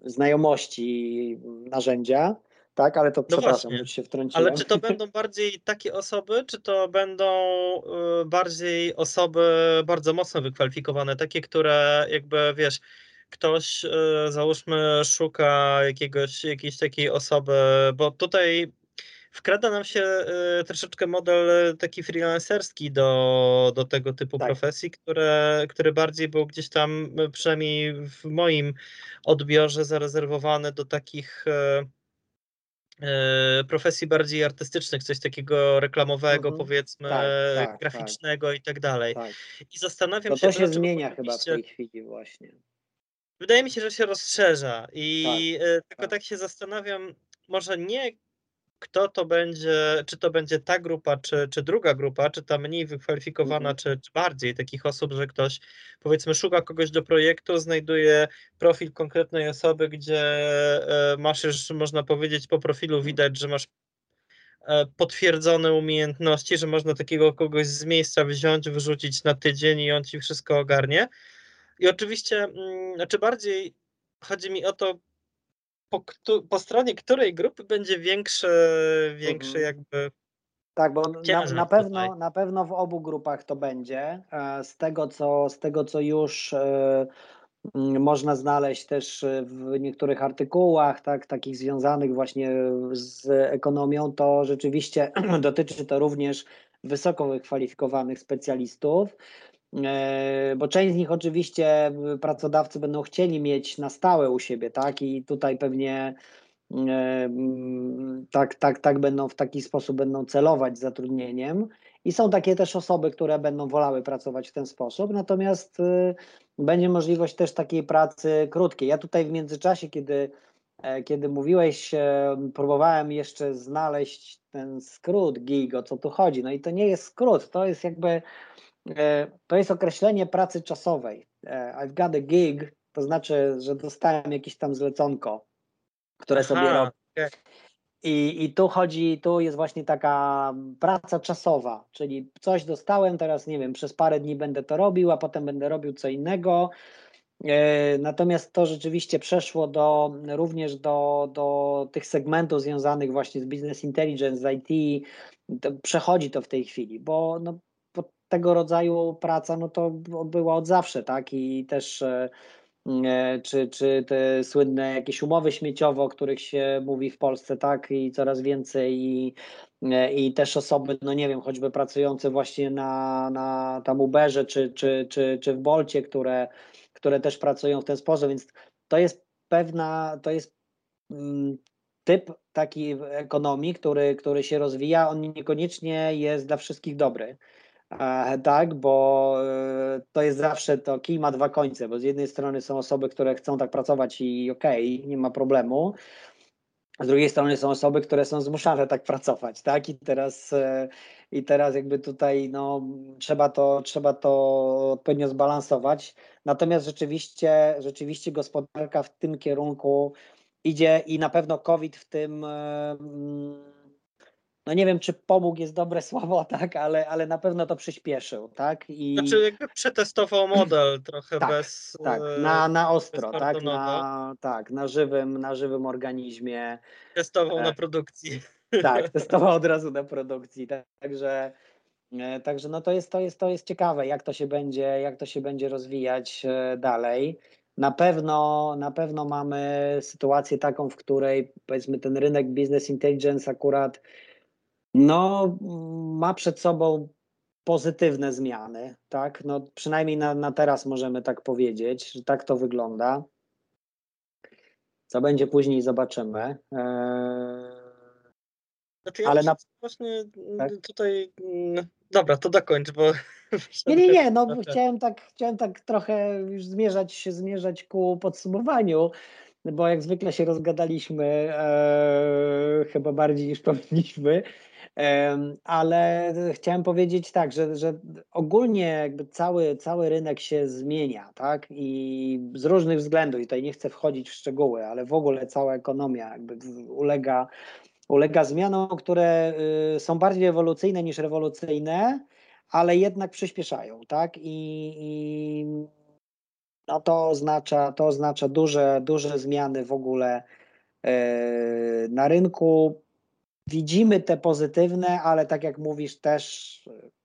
znajomości narzędzia, tak, ale to no przepraszam, właśnie. się wtrąciłem. Ale czy to (laughs) będą bardziej takie osoby, czy to będą y, bardziej osoby bardzo mocno wykwalifikowane, takie, które jakby, wiesz, ktoś y, załóżmy szuka jakiegoś, jakiejś takiej osoby, bo tutaj wkrada nam się y, troszeczkę model taki freelancerski do, do tego typu tak. profesji, które, który bardziej był gdzieś tam, przynajmniej w moim odbiorze, zarezerwowany do takich profesji bardziej artystycznych, coś takiego reklamowego, mhm. powiedzmy, tak, tak, graficznego tak. i tak dalej. Tak. I zastanawiam to się. To się zmienia chyba w tej chwili właśnie. Wydaje mi się, że się rozszerza i tak, e, tylko tak. tak się zastanawiam, może nie kto to będzie, czy to będzie ta grupa, czy, czy druga grupa, czy ta mniej wykwalifikowana, mhm. czy, czy, bardziej takich osób, że ktoś powiedzmy szuka kogoś do projektu, znajduje profil konkretnej osoby, gdzie e, masz już, można powiedzieć, po profilu mhm. widać, że masz e, potwierdzone umiejętności, że można takiego kogoś z miejsca wziąć, wyrzucić na tydzień i on ci wszystko ogarnie. I oczywiście, mm, znaczy bardziej chodzi mi o to, po, po stronie której grupy będzie większy, większy mhm. jakby Tak, bo na, na, pewno, na pewno w obu grupach to będzie. E, z tego, co, z tego, co już e, można znaleźć też w niektórych artykułach, tak, takich związanych właśnie z ekonomią, to rzeczywiście (clears throat) dotyczy to również wysoko wykwalifikowanych specjalistów. E, bo część z nich oczywiście pracodawcy będą chcieli mieć na stałe u siebie, tak? I tutaj pewnie e, tak, tak, tak będą w taki sposób będą celować zatrudnieniem. I są takie też osoby, które będą wolały pracować w ten sposób, natomiast e, będzie możliwość też takiej pracy krótkiej. Ja tutaj w międzyczasie, kiedy, kiedy mówiłeś, próbowałem jeszcze znaleźć ten skrót gig, o co tu chodzi. No i to nie jest skrót, to jest jakby to jest określenie pracy czasowej. E, I've got a gig, to znaczy, że dostałem jakieś tam zleconko, które Aha, sobie robię. Okay. I, I tu chodzi, tu jest właśnie taka praca czasowa, czyli coś dostałem, teraz nie wiem, przez parę dni będę to robił, a potem będę robił co innego. E, natomiast to rzeczywiście przeszło do, również do, do tych segmentów związanych właśnie z business intelligence, z IT. To przechodzi to w tej chwili, bo no, tego rodzaju praca, no to była od zawsze, tak? I też e, e, czy, czy te słynne jakieś umowy śmieciowe, o których się mówi w Polsce, tak? I coraz więcej i, e, i też osoby, no nie wiem, choćby pracujące właśnie na, na tam Uberze czy, czy, czy, czy w Bolcie, które, które też pracują w ten sposób, więc to jest pewna, to jest mm, typ takiej ekonomii, który, który się rozwija, on niekoniecznie jest dla wszystkich dobry. E, tak, bo e, to jest zawsze to kij ma dwa końce, bo z jednej strony są osoby, które chcą tak pracować i okej, okay, nie ma problemu, z drugiej strony są osoby, które są zmuszane tak pracować, tak? I teraz, e, i teraz jakby tutaj no, trzeba, to, trzeba to odpowiednio zbalansować. Natomiast rzeczywiście, rzeczywiście gospodarka w tym kierunku idzie i na pewno COVID w tym no nie wiem, czy pomógł jest dobre (laughs) słowo, tak, ale, ale na pewno to przyspieszył, tak? I... Znaczy jakby przetestował model (clears throat) trochę tak, bez... Tak, e, na, na ostro, tak, na, tak, na żywym, na żywym organizmie. Testował e, na produkcji. Tak, (laughs) testował od razu na produkcji, tak, także... E, także no to jest, to, jest, to jest ciekawe, jak to się będzie, jak to się będzie rozwijać dalej. Na pewno, na pewno mamy sytuację taką, w której powiedzmy ten rynek business intelligence akurat no, ma przed sobą pozytywne zmiany, tak? No, przynajmniej na, na teraz możemy tak powiedzieć, że tak to wygląda. Co będzie później, zobaczymy. Eee... Znaczy ja Ale na... właśnie tak? tutaj. Mm, dobra, to dokończ, bo. (laughs) Nie, nie, nie. No, (laughs) chciałem tak, chciałem tak trochę już zmierzać, zmierzać ku podsumowaniu, bo jak zwykle się rozgadaliśmy, e, chyba bardziej niż (laughs) powinniśmy. Ale chciałem powiedzieć tak, że, że ogólnie jakby cały, cały rynek się zmienia, tak? I z różnych względów, i tutaj nie chcę wchodzić w szczegóły, ale w ogóle cała ekonomia jakby ulega, ulega zmianom, które y, są bardziej ewolucyjne niż rewolucyjne, ale jednak przyspieszają, tak? I, i no to oznacza, to oznacza duże, duże zmiany w ogóle y, na rynku widzimy te pozytywne, ale tak jak mówisz, też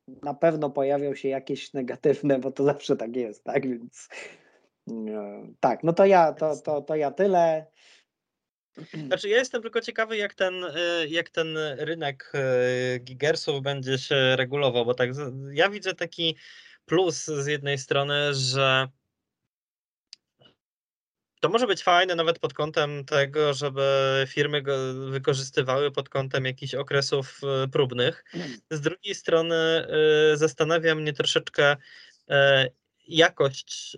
na pewno pojawią się jakieś negatywne, bo to zawsze tak jest, tak? Więc tak, no to ja, to, to, to ja tyle. Znaczy ja jestem tylko ciekawy, jak ten, y, jak ten rynek y, gigersów będzie się regulował, bo tak ja widzę taki plus z jednej strony, że to może być fajne nawet pod kątem tego, żeby firmy go wykorzystywały pod kątem jakichś okresów e, próbnych. Z drugiej strony e, zastanawia mnie troszeczkę e, jakość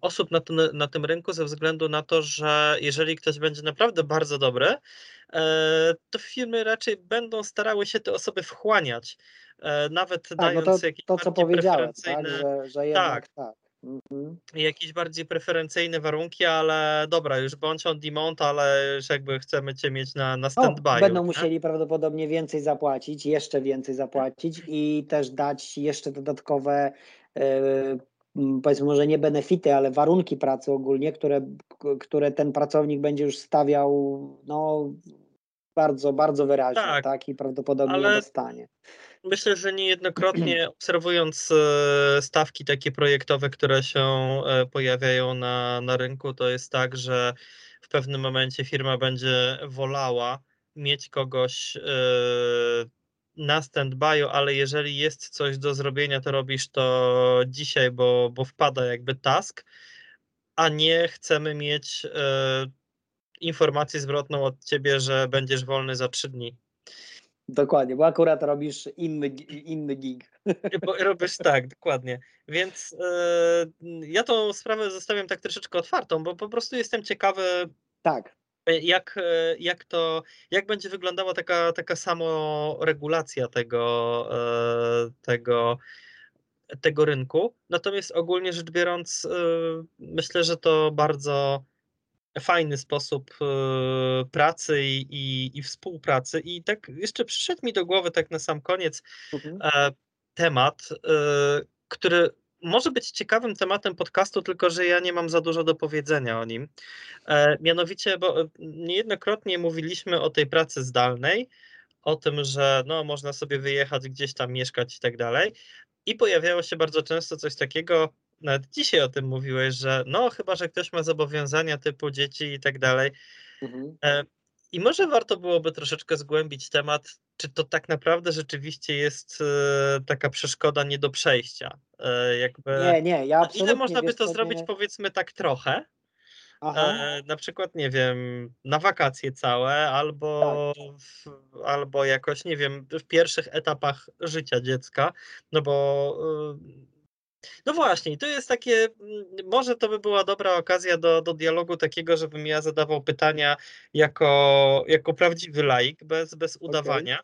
osób na, tym, na tym rynku ze względu na to, że jeżeli ktoś będzie naprawdę bardzo dobry, to firmy raczej będą starały się te osoby wchłaniać, nawet tak, dając no to, jakieś to, co powiedziałem, tak, że, że jednak tak. tak. Mhm. Jakieś bardziej preferencyjne warunki, ale dobra, już bądź on demand, ale już jakby chcemy cię mieć na, na stand-by. Będą nie? musieli prawdopodobnie więcej zapłacić, jeszcze więcej zapłacić i też dać jeszcze dodatkowe yy, powiedzmy może nie benefity, ale warunki pracy ogólnie, które, które ten pracownik będzie już stawiał no, bardzo, bardzo wyraźnie, tak, tak? i prawdopodobnie ale... dostanie. Myślę, że niejednokrotnie (clears throat) obserwując e, stawki takie projektowe, które się e, pojawiają na, na rynku, to jest tak, że w pewnym momencie firma będzie wolała mieć kogoś e, na stand-by, ale jeżeli jest coś do zrobienia, to robisz to dzisiaj, bo, bo wpada jakby task, a nie chcemy mieć informację zwrotną od ciebie, że będziesz wolny za trzy dni. Dokładnie, bo akurat robisz inny, inny gig. Bo robisz tak, dokładnie. Więc yy, ja tą sprawę zostawiam tak troszeczkę otwartą, bo po prostu jestem ciekawy. Tak. Jak, jak to, jak będzie wyglądała taka, taka samoregulacja tego, yy, tego, tego rynku. Natomiast ogólnie rzecz biorąc, yy, myślę, że to bardzo fajny sposób e, pracy i, i, i, współpracy. I tak jeszcze przyszedł mi do głowy, tak na sam koniec, mhm. E, temat, e, który może być ciekawym tematem podcastu, tylko że ja nie mam za dużo do powiedzenia o nim. Mianowicie, bo niejednokrotnie mówiliśmy o tej pracy zdalnej, o tym, że no, można sobie wyjechać gdzieś tam, mieszkać i tak dalej. I pojawiało się bardzo często coś takiego, nawet dzisiaj o tym mówiłeś, że no chyba, że ktoś ma zobowiązania typu dzieci i tak dalej. Mhm. E, I może warto byłoby troszeczkę zgłębić temat, czy to tak naprawdę rzeczywiście jest e, taka przeszkoda nie do przejścia. E, jakby, nie, nie, ja absolutnie. Ile można by to zrobić, nie... powiedzmy tak trochę? E, na przykład, nie wiem, na wakacje całe, albo, tak. w, albo jakoś, nie wiem, w pierwszych etapach życia dziecka, no bo no właśnie, to jest takie, mm, może to by była dobra okazja do, do dialogu takiego, żebym ja zadawał pytania jako, jako prawdziwy laik, bez, bez udawania,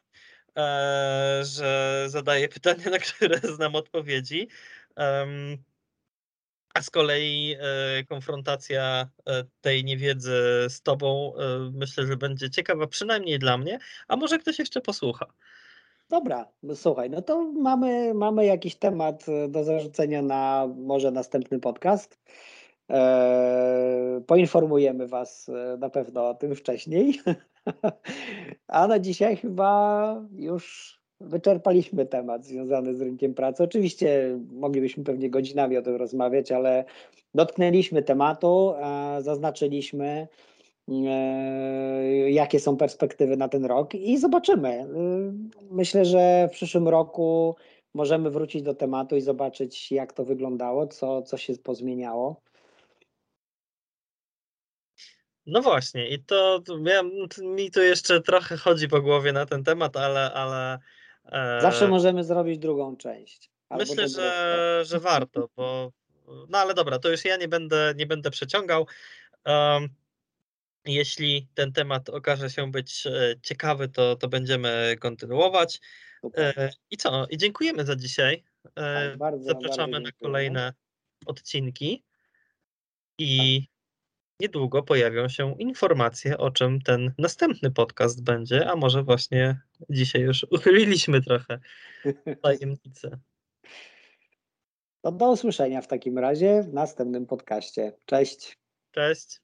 okay. e, że zadaję pytania, na które (laughs) znam odpowiedzi. Um, a z kolei e, konfrontacja e, tej niewiedzy z tobą e, myślę, że będzie ciekawa, przynajmniej dla mnie, a może ktoś jeszcze posłucha. Dobra, no słuchaj, no to mamy, mamy jakiś temat e, do zarzucenia na może następny podcast. Eee, poinformujemy Was e, na pewno o tym wcześniej. (laughs) A na dzisiaj chyba już wyczerpaliśmy temat związany z rynkiem pracy. Oczywiście moglibyśmy pewnie godzinami o tym rozmawiać, ale dotknęliśmy tematu, zaznaczyliśmy E, jakie są perspektywy na ten rok i zobaczymy. E, myślę, że w przyszłym roku możemy wrócić do tematu i zobaczyć, jak to wyglądało, co, co się pozmieniało. No właśnie, i to, to ja, mi tu jeszcze trochę chodzi po głowie na ten temat, ale. ale e... Zawsze możemy zrobić drugą część. Myślę, że, że warto, bo. No ale dobra, to już ja nie będę, nie będę przeciągał. Um, jeśli ten temat okaże się być e, ciekawy, to, to będziemy kontynuować. E, I co? I dziękujemy za dzisiaj. E, tak, bardzo, Zapraszamy bardzo na kolejne odcinki. I niedługo pojawią się informacje, o czym ten następny podcast będzie, a może właśnie dzisiaj już (laughs) uchyliliśmy trochę (laughs) tajemnicę. To do usłyszenia w takim razie w następnym podcaście. Cześć. Cześć.